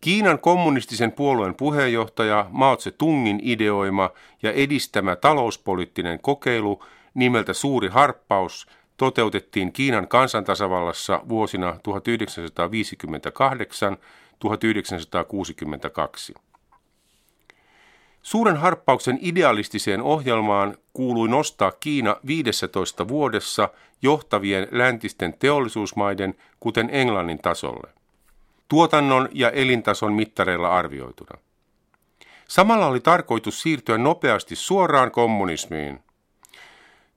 Kiinan kommunistisen puolueen puheenjohtaja Mao Tse-tungin ideoima ja edistämä talouspoliittinen kokeilu nimeltä Suuri harppaus toteutettiin Kiinan kansantasavallassa vuosina 1958-1962. Suuren harppauksen idealistiseen ohjelmaan kuului nostaa Kiina 15 vuodessa johtavien läntisten teollisuusmaiden, kuten Englannin tasolle. Tuotannon ja elintason mittareilla arvioituna. Samalla oli tarkoitus siirtyä nopeasti suoraan kommunismiin.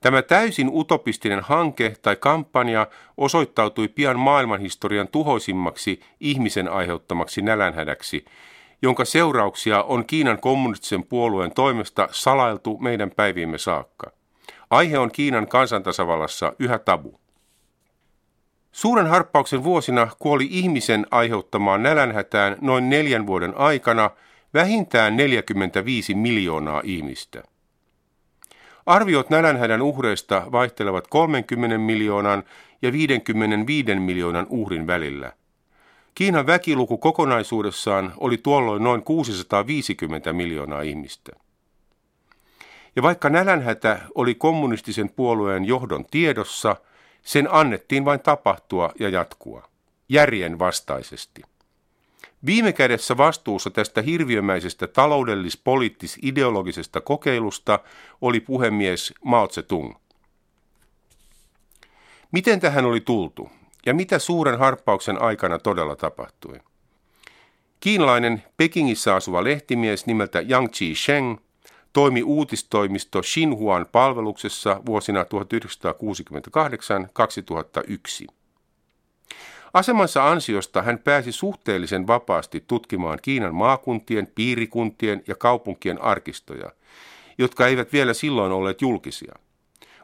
Tämä täysin utopistinen hanke tai kampanja osoittautui pian maailmanhistorian tuhoisimmaksi ihmisen aiheuttamaksi nälänhädäksi, jonka seurauksia on Kiinan kommunistisen puolueen toimesta salailtu meidän päiviimme saakka. Aihe on Kiinan kansantasavallassa yhä tabu. Suuren harppauksen vuosina kuoli ihmisen aiheuttamaan nälänhätään noin neljän vuoden aikana vähintään 45 miljoonaa ihmistä. Arviot nälänhädän uhreista vaihtelevat 30 miljoonan ja 55 miljoonan uhrin välillä. Kiinan väkiluku kokonaisuudessaan oli tuolloin noin 650 miljoonaa ihmistä. Ja vaikka nälänhätä oli kommunistisen puolueen johdon tiedossa, sen annettiin vain tapahtua ja jatkua, järjen vastaisesti. Viime kädessä vastuussa tästä hirviömäisestä taloudellis-poliittis-ideologisesta kokeilusta oli puhemies Mao Tse-tung. Miten tähän oli tultu? Ja mitä suuren harppauksen aikana todella tapahtui? Kiinalainen Pekingissä asuva lehtimies nimeltä Yang Chi-sheng toimi uutistoimisto Xinhuan palveluksessa vuosina 1968-2001. Asemansa ansiosta hän pääsi suhteellisen vapaasti tutkimaan Kiinan maakuntien, piirikuntien ja kaupunkien arkistoja, jotka eivät vielä silloin olleet julkisia –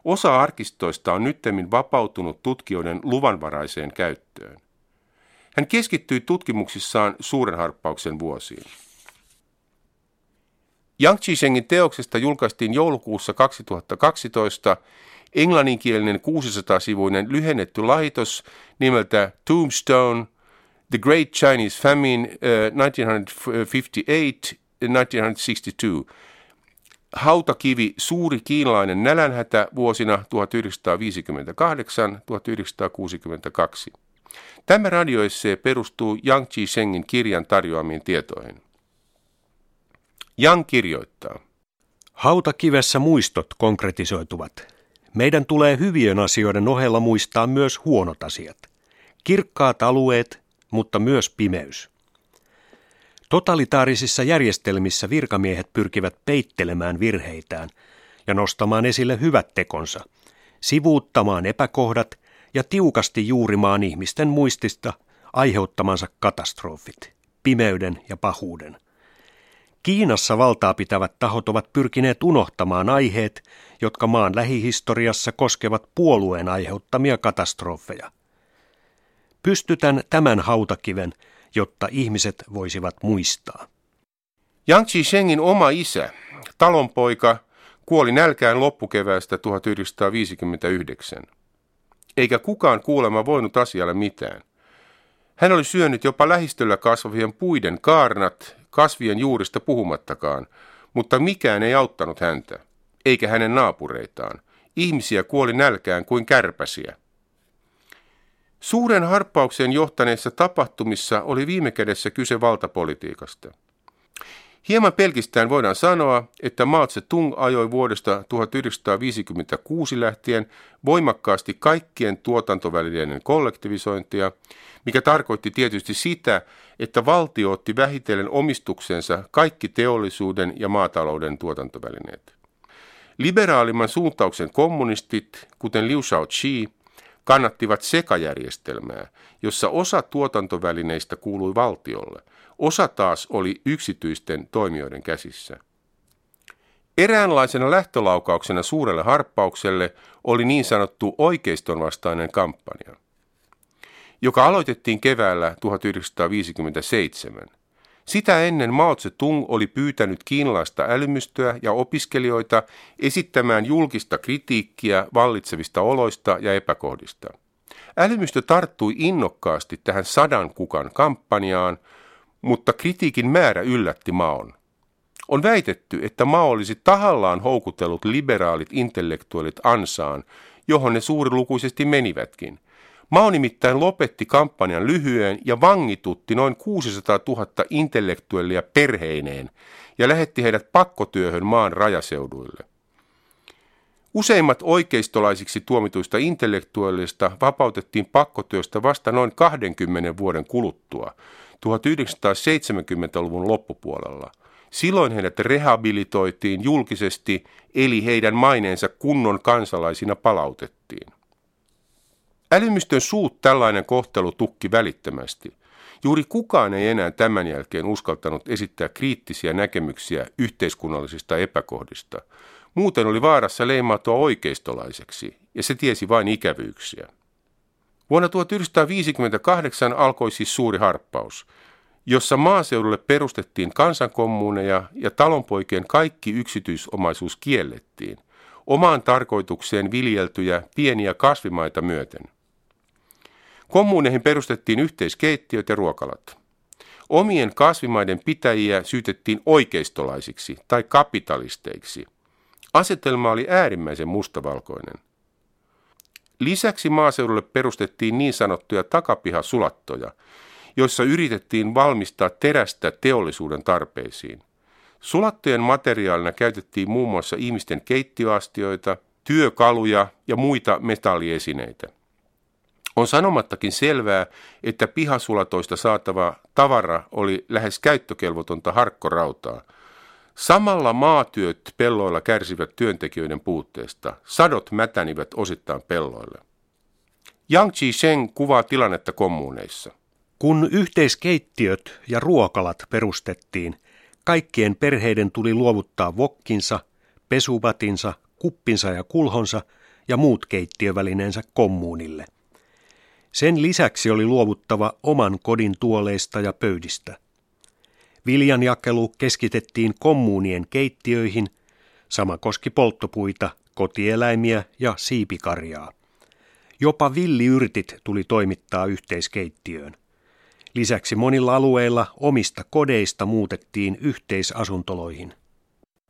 Osa arkistoista on nyttemmin vapautunut tutkijoiden luvanvaraiseen käyttöön. Hän keskittyi tutkimuksissaan suuren harppauksen vuosiin. Yang Chishengin teoksesta julkaistiin joulukuussa 2012 englanninkielinen 600-sivuinen lyhennetty lahitos nimeltä Tombstone, The Great Chinese Famine uh, 1958-1962, hautakivi Suuri kiinalainen nälänhätä vuosina 1958-1962. Tämä radioessee perustuu Yang Chi-sengin kirjan tarjoamiin tietoihin. Yang kirjoittaa. Hautakivessä muistot konkretisoituvat. Meidän tulee hyvien asioiden ohella muistaa myös huonot asiat. Kirkkaat alueet, mutta myös pimeys. Totalitaarisissa järjestelmissä virkamiehet pyrkivät peittelemään virheitään ja nostamaan esille hyvät tekonsa, sivuuttamaan epäkohdat ja tiukasti juurimaan ihmisten muistista aiheuttamansa katastrofit, pimeyden ja pahuuden. Kiinassa valtaa pitävät tahot ovat pyrkineet unohtamaan aiheet, jotka maan lähihistoriassa koskevat puolueen aiheuttamia katastrofeja. Pystytän tämän hautakiven jotta ihmiset voisivat muistaa. Yang Chi-shengin oma isä, talonpoika, kuoli nälkään loppukeväästä 1959. Eikä kukaan kuulema voinut asialle mitään. Hän oli syönyt jopa lähistöllä kasvavien puiden kaarnat, kasvien juurista puhumattakaan, mutta mikään ei auttanut häntä, eikä hänen naapureitaan. Ihmisiä kuoli nälkään kuin kärpäsiä. Suuren harppaukseen johtaneissa tapahtumissa oli viime kädessä kyse valtapolitiikasta. Hieman pelkistään voidaan sanoa, että Mao Tse-tung ajoi vuodesta 1956 lähtien voimakkaasti kaikkien tuotantovälineiden kollektivisointia, mikä tarkoitti tietysti sitä, että valtio otti vähitellen omistuksensa kaikki teollisuuden ja maatalouden tuotantovälineet. Liberaalimman suuntauksen kommunistit, kuten Liu Shaoqi, kannattivat sekajärjestelmää, jossa osa tuotantovälineistä kuului valtiolle, osa taas oli yksityisten toimijoiden käsissä. Eräänlaisena lähtölaukauksena suurelle harppaukselle oli niin sanottu oikeiston vastainen kampanja, joka aloitettiin keväällä 1957 – sitä ennen Mao Tse-tung oli pyytänyt kiinalaista älymystöä ja opiskelijoita esittämään julkista kritiikkiä vallitsevista oloista ja epäkohdista. Älymystö tarttui innokkaasti tähän sadan kukan kampanjaan, mutta kritiikin määrä yllätti Maon. On väitetty, että Mao olisi tahallaan houkutellut liberaalit intellektuaalit ansaan, johon ne suurilukuisesti menivätkin. Mao nimittäin lopetti kampanjan lyhyen ja vangitutti noin 600 000 intellektuellia perheineen ja lähetti heidät pakkotyöhön maan rajaseuduille. Useimmat oikeistolaisiksi tuomituista intellektuellista vapautettiin pakkotyöstä vasta noin 20 vuoden kuluttua, 1970-luvun loppupuolella. Silloin heidät rehabilitoitiin julkisesti, eli heidän maineensa kunnon kansalaisina palautettiin. Älymystön suut tällainen kohtelu tukki välittömästi. Juuri kukaan ei enää tämän jälkeen uskaltanut esittää kriittisiä näkemyksiä yhteiskunnallisista epäkohdista. Muuten oli vaarassa leimautua oikeistolaiseksi, ja se tiesi vain ikävyyksiä. Vuonna 1958 alkoi siis suuri harppaus, jossa maaseudulle perustettiin kansankommuuneja ja talonpoikien kaikki yksityisomaisuus kiellettiin, omaan tarkoitukseen viljeltyjä pieniä kasvimaita myöten. Kommuuneihin perustettiin yhteiskeittiöt ja ruokalat. Omien kasvimaiden pitäjiä syytettiin oikeistolaisiksi tai kapitalisteiksi. Asetelma oli äärimmäisen mustavalkoinen. Lisäksi maaseudulle perustettiin niin sanottuja takapihasulattoja, joissa yritettiin valmistaa terästä teollisuuden tarpeisiin. Sulattojen materiaalina käytettiin muun muassa ihmisten keittiöastioita, työkaluja ja muita metalliesineitä. On sanomattakin selvää, että pihasulatoista saatava tavara oli lähes käyttökelvotonta harkkorautaa. Samalla maatyöt pelloilla kärsivät työntekijöiden puutteesta. Sadot mätänivät osittain pelloille. Yang Chi-sheng kuvaa tilannetta kommuuneissa. Kun yhteiskeittiöt ja ruokalat perustettiin, kaikkien perheiden tuli luovuttaa vokkinsa, pesupatinsa, kuppinsa ja kulhonsa ja muut keittiövälineensä kommuunille. Sen lisäksi oli luovuttava oman kodin tuoleista ja pöydistä. Viljanjakelu keskitettiin kommuunien keittiöihin, sama koski polttopuita, kotieläimiä ja siipikarjaa. Jopa villiyrtit tuli toimittaa yhteiskeittiöön. Lisäksi monilla alueilla omista kodeista muutettiin yhteisasuntoloihin.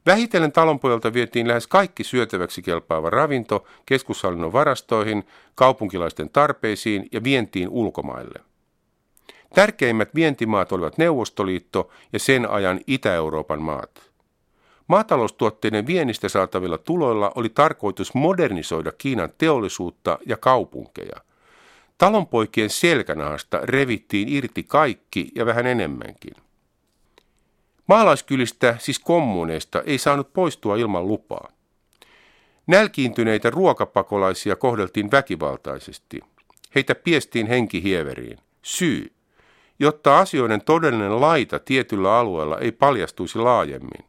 Vähitellen talonpojalta vietiin lähes kaikki syötäväksi kelpaava ravinto keskushallinnon varastoihin, kaupunkilaisten tarpeisiin ja vientiin ulkomaille. Tärkeimmät vientimaat olivat Neuvostoliitto ja sen ajan Itä-Euroopan maat. Maataloustuotteiden viennistä saatavilla tuloilla oli tarkoitus modernisoida Kiinan teollisuutta ja kaupunkeja. Talonpoikien selkänahasta revittiin irti kaikki ja vähän enemmänkin. Maalaiskylistä, siis kommuneista, ei saanut poistua ilman lupaa. Nälkiintyneitä ruokapakolaisia kohdeltiin väkivaltaisesti. Heitä piestiin henkihieveriin. Syy, jotta asioiden todellinen laita tietyllä alueella ei paljastuisi laajemmin.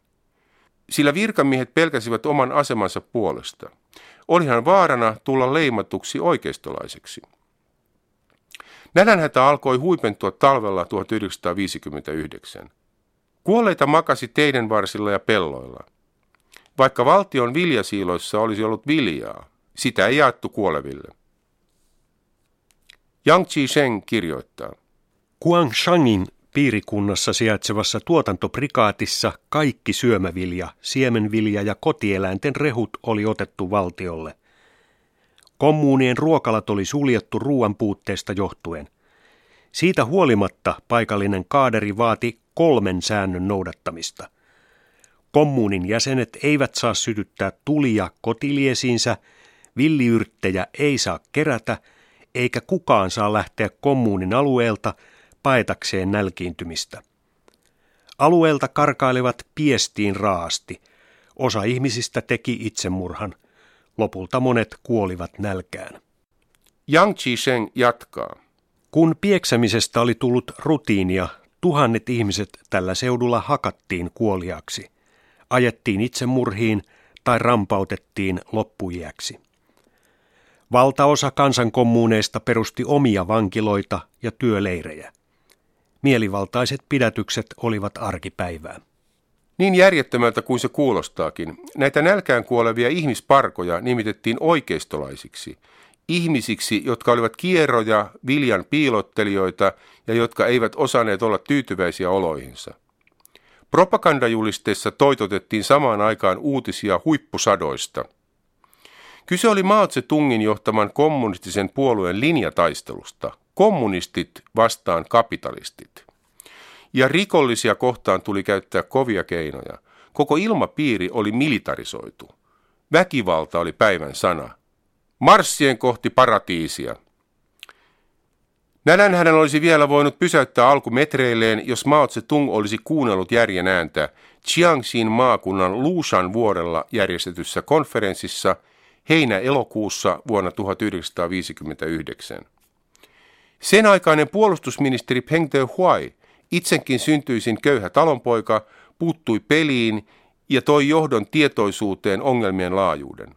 Sillä virkamiehet pelkäsivät oman asemansa puolesta. Olihan vaarana tulla leimatuksi oikeistolaiseksi. Nälänhätä alkoi huipentua talvella 1959. Kuolleita makasi teiden varsilla ja pelloilla. Vaikka valtion viljasiiloissa olisi ollut viljaa, sitä ei jaettu kuoleville. Yang Chi-sheng kirjoittaa. Guangshangin piirikunnassa sijaitsevassa tuotantoprikaatissa kaikki syömävilja, siemenvilja ja kotieläinten rehut oli otettu valtiolle. Kommuunien ruokalat oli suljettu ruoan puutteesta johtuen. Siitä huolimatta paikallinen kaaderi vaati kolmen säännön noudattamista. Kommuunin jäsenet eivät saa sytyttää tulia kotiliesiinsä, villiyrttejä ei saa kerätä, eikä kukaan saa lähteä kommuunin alueelta paetakseen nälkiintymistä. Alueelta karkailevat piestiin raasti. Osa ihmisistä teki itsemurhan. Lopulta monet kuolivat nälkään. Yang Chi-sheng jatkaa. Kun pieksämisestä oli tullut rutiinia, Tuhannet ihmiset tällä seudulla hakattiin kuoliaksi, ajettiin itsemurhiin tai rampautettiin loppujäksi. Valtaosa kansankommuuneista perusti omia vankiloita ja työleirejä. Mielivaltaiset pidätykset olivat arkipäivää. Niin järjettömältä kuin se kuulostaakin, näitä nälkään kuolevia ihmisparkoja nimitettiin oikeistolaisiksi, ihmisiksi, jotka olivat kierroja, viljan piilottelijoita ja jotka eivät osanneet olla tyytyväisiä oloihinsa. Propagandajulisteissa toitotettiin samaan aikaan uutisia huippusadoista. Kyse oli Mao Tse-tungin johtaman kommunistisen puolueen linjataistelusta. Kommunistit vastaan kapitalistit. Ja rikollisia kohtaan tuli käyttää kovia keinoja. Koko ilmapiiri oli militarisoitu. Väkivalta oli päivän sana. Marssien kohti paratiisia. Nälän hänen olisi vielä voinut pysäyttää alkumetreilleen, jos Mao Tse-tung olisi kuunnellut järjen ääntä Jiangxin maakunnan Lushan vuorella järjestetyssä konferenssissa heinä-elokuussa vuonna 1959. Sen aikainen puolustusministeri Peng De-huai, itsekin syntyisin köyhä talonpoika, puuttui peliin ja toi johdon tietoisuuteen ongelmien laajuuden.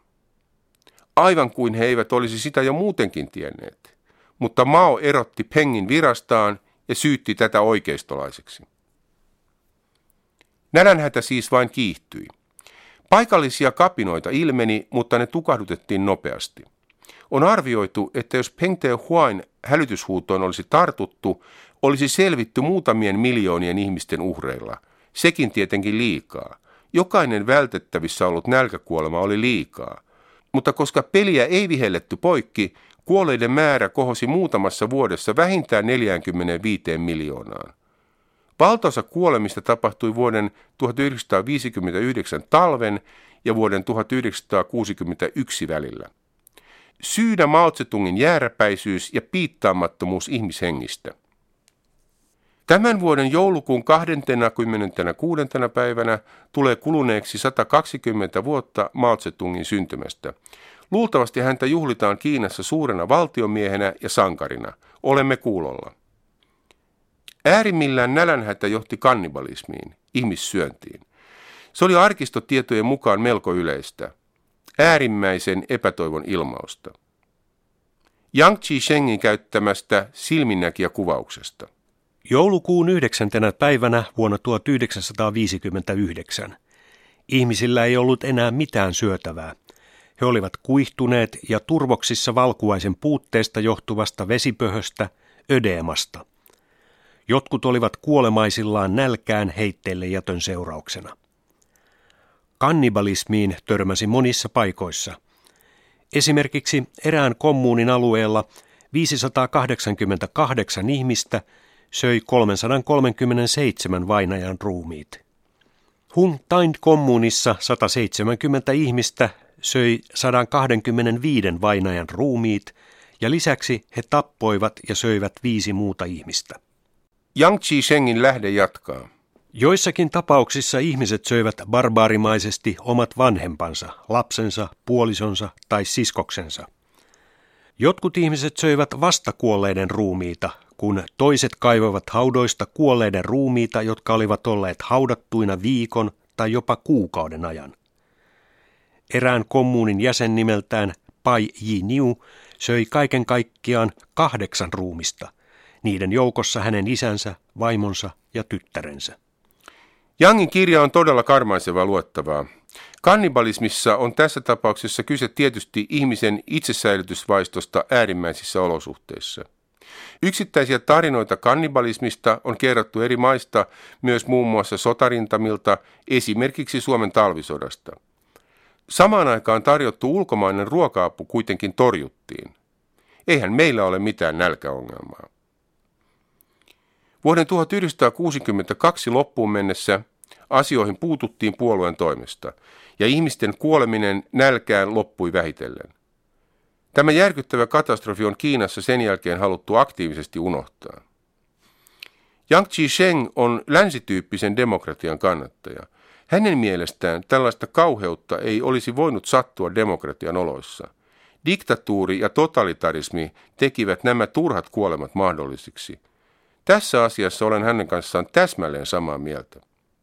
Aivan kuin he eivät olisi sitä jo muutenkin tienneet mutta Mao erotti Pengin virastaan ja syytti tätä oikeistolaiseksi. Nälänhätä siis vain kiihtyi. Paikallisia kapinoita ilmeni, mutta ne tukahdutettiin nopeasti. On arvioitu, että jos Peng Huain hälytyshuutoon olisi tartuttu, olisi selvitty muutamien miljoonien ihmisten uhreilla. Sekin tietenkin liikaa. Jokainen vältettävissä ollut nälkäkuolema oli liikaa. Mutta koska peliä ei vihelletty poikki, Kuolleiden määrä kohosi muutamassa vuodessa vähintään 45 miljoonaan. Valtaosa kuolemista tapahtui vuoden 1959 talven ja vuoden 1961 välillä. Syynä Mao Tse-tungin jääräpäisyys ja piittaamattomuus ihmishengistä. Tämän vuoden joulukuun 26. päivänä tulee kuluneeksi 120 vuotta Mao Tse-tungin syntymästä. Luultavasti häntä juhlitaan Kiinassa suurena valtiomiehenä ja sankarina. Olemme kuulolla. Äärimmillään nälänhätä johti kannibalismiin, ihmissyöntiin. Se oli arkistotietojen mukaan melko yleistä. Äärimmäisen epätoivon ilmausta. Yang Chi-shengin käyttämästä silminnäkijäkuvauksesta. Joulukuun 9. päivänä vuonna 1959. Ihmisillä ei ollut enää mitään syötävää – he olivat kuihtuneet ja turvoksissa valkuaisen puutteesta johtuvasta vesipöhöstä, ödeemasta. Jotkut olivat kuolemaisillaan nälkään heitteille jätön seurauksena. Kannibalismiin törmäsi monissa paikoissa. Esimerkiksi erään kommuunin alueella 588 ihmistä söi 337 vainajan ruumiit. Hun Tain kommunissa 170 ihmistä söi 125 vainajan ruumiit ja lisäksi he tappoivat ja söivät viisi muuta ihmistä. Yang Chi-shengin lähde jatkaa. Joissakin tapauksissa ihmiset söivät barbaarimaisesti omat vanhempansa, lapsensa, puolisonsa tai siskoksensa. Jotkut ihmiset söivät vastakuolleiden ruumiita, kun toiset kaivoivat haudoista kuolleiden ruumiita, jotka olivat olleet haudattuina viikon tai jopa kuukauden ajan. Erään kommuunin jäsen nimeltään Pai Yi Niu söi kaiken kaikkiaan kahdeksan ruumista, niiden joukossa hänen isänsä, vaimonsa ja tyttärensä. Jangin kirja on todella karmaisevaa luettavaa. Kannibalismissa on tässä tapauksessa kyse tietysti ihmisen itsesäilytysvaistosta äärimmäisissä olosuhteissa. Yksittäisiä tarinoita kannibalismista on kerrottu eri maista, myös muun muassa sotarintamilta, esimerkiksi Suomen talvisodasta – Samaan aikaan tarjottu ulkomainen ruoka-apu kuitenkin torjuttiin. Eihän meillä ole mitään nälkäongelmaa. Vuoden 1962 loppuun mennessä asioihin puututtiin puolueen toimesta ja ihmisten kuoleminen nälkään loppui vähitellen. Tämä järkyttävä katastrofi on Kiinassa sen jälkeen haluttu aktiivisesti unohtaa. Yang Chi-sheng on länsityyppisen demokratian kannattaja – hänen mielestään tällaista kauheutta ei olisi voinut sattua demokratian oloissa. Diktatuuri ja totalitarismi tekivät nämä turhat kuolemat mahdollisiksi. Tässä asiassa olen hänen kanssaan täsmälleen samaa mieltä.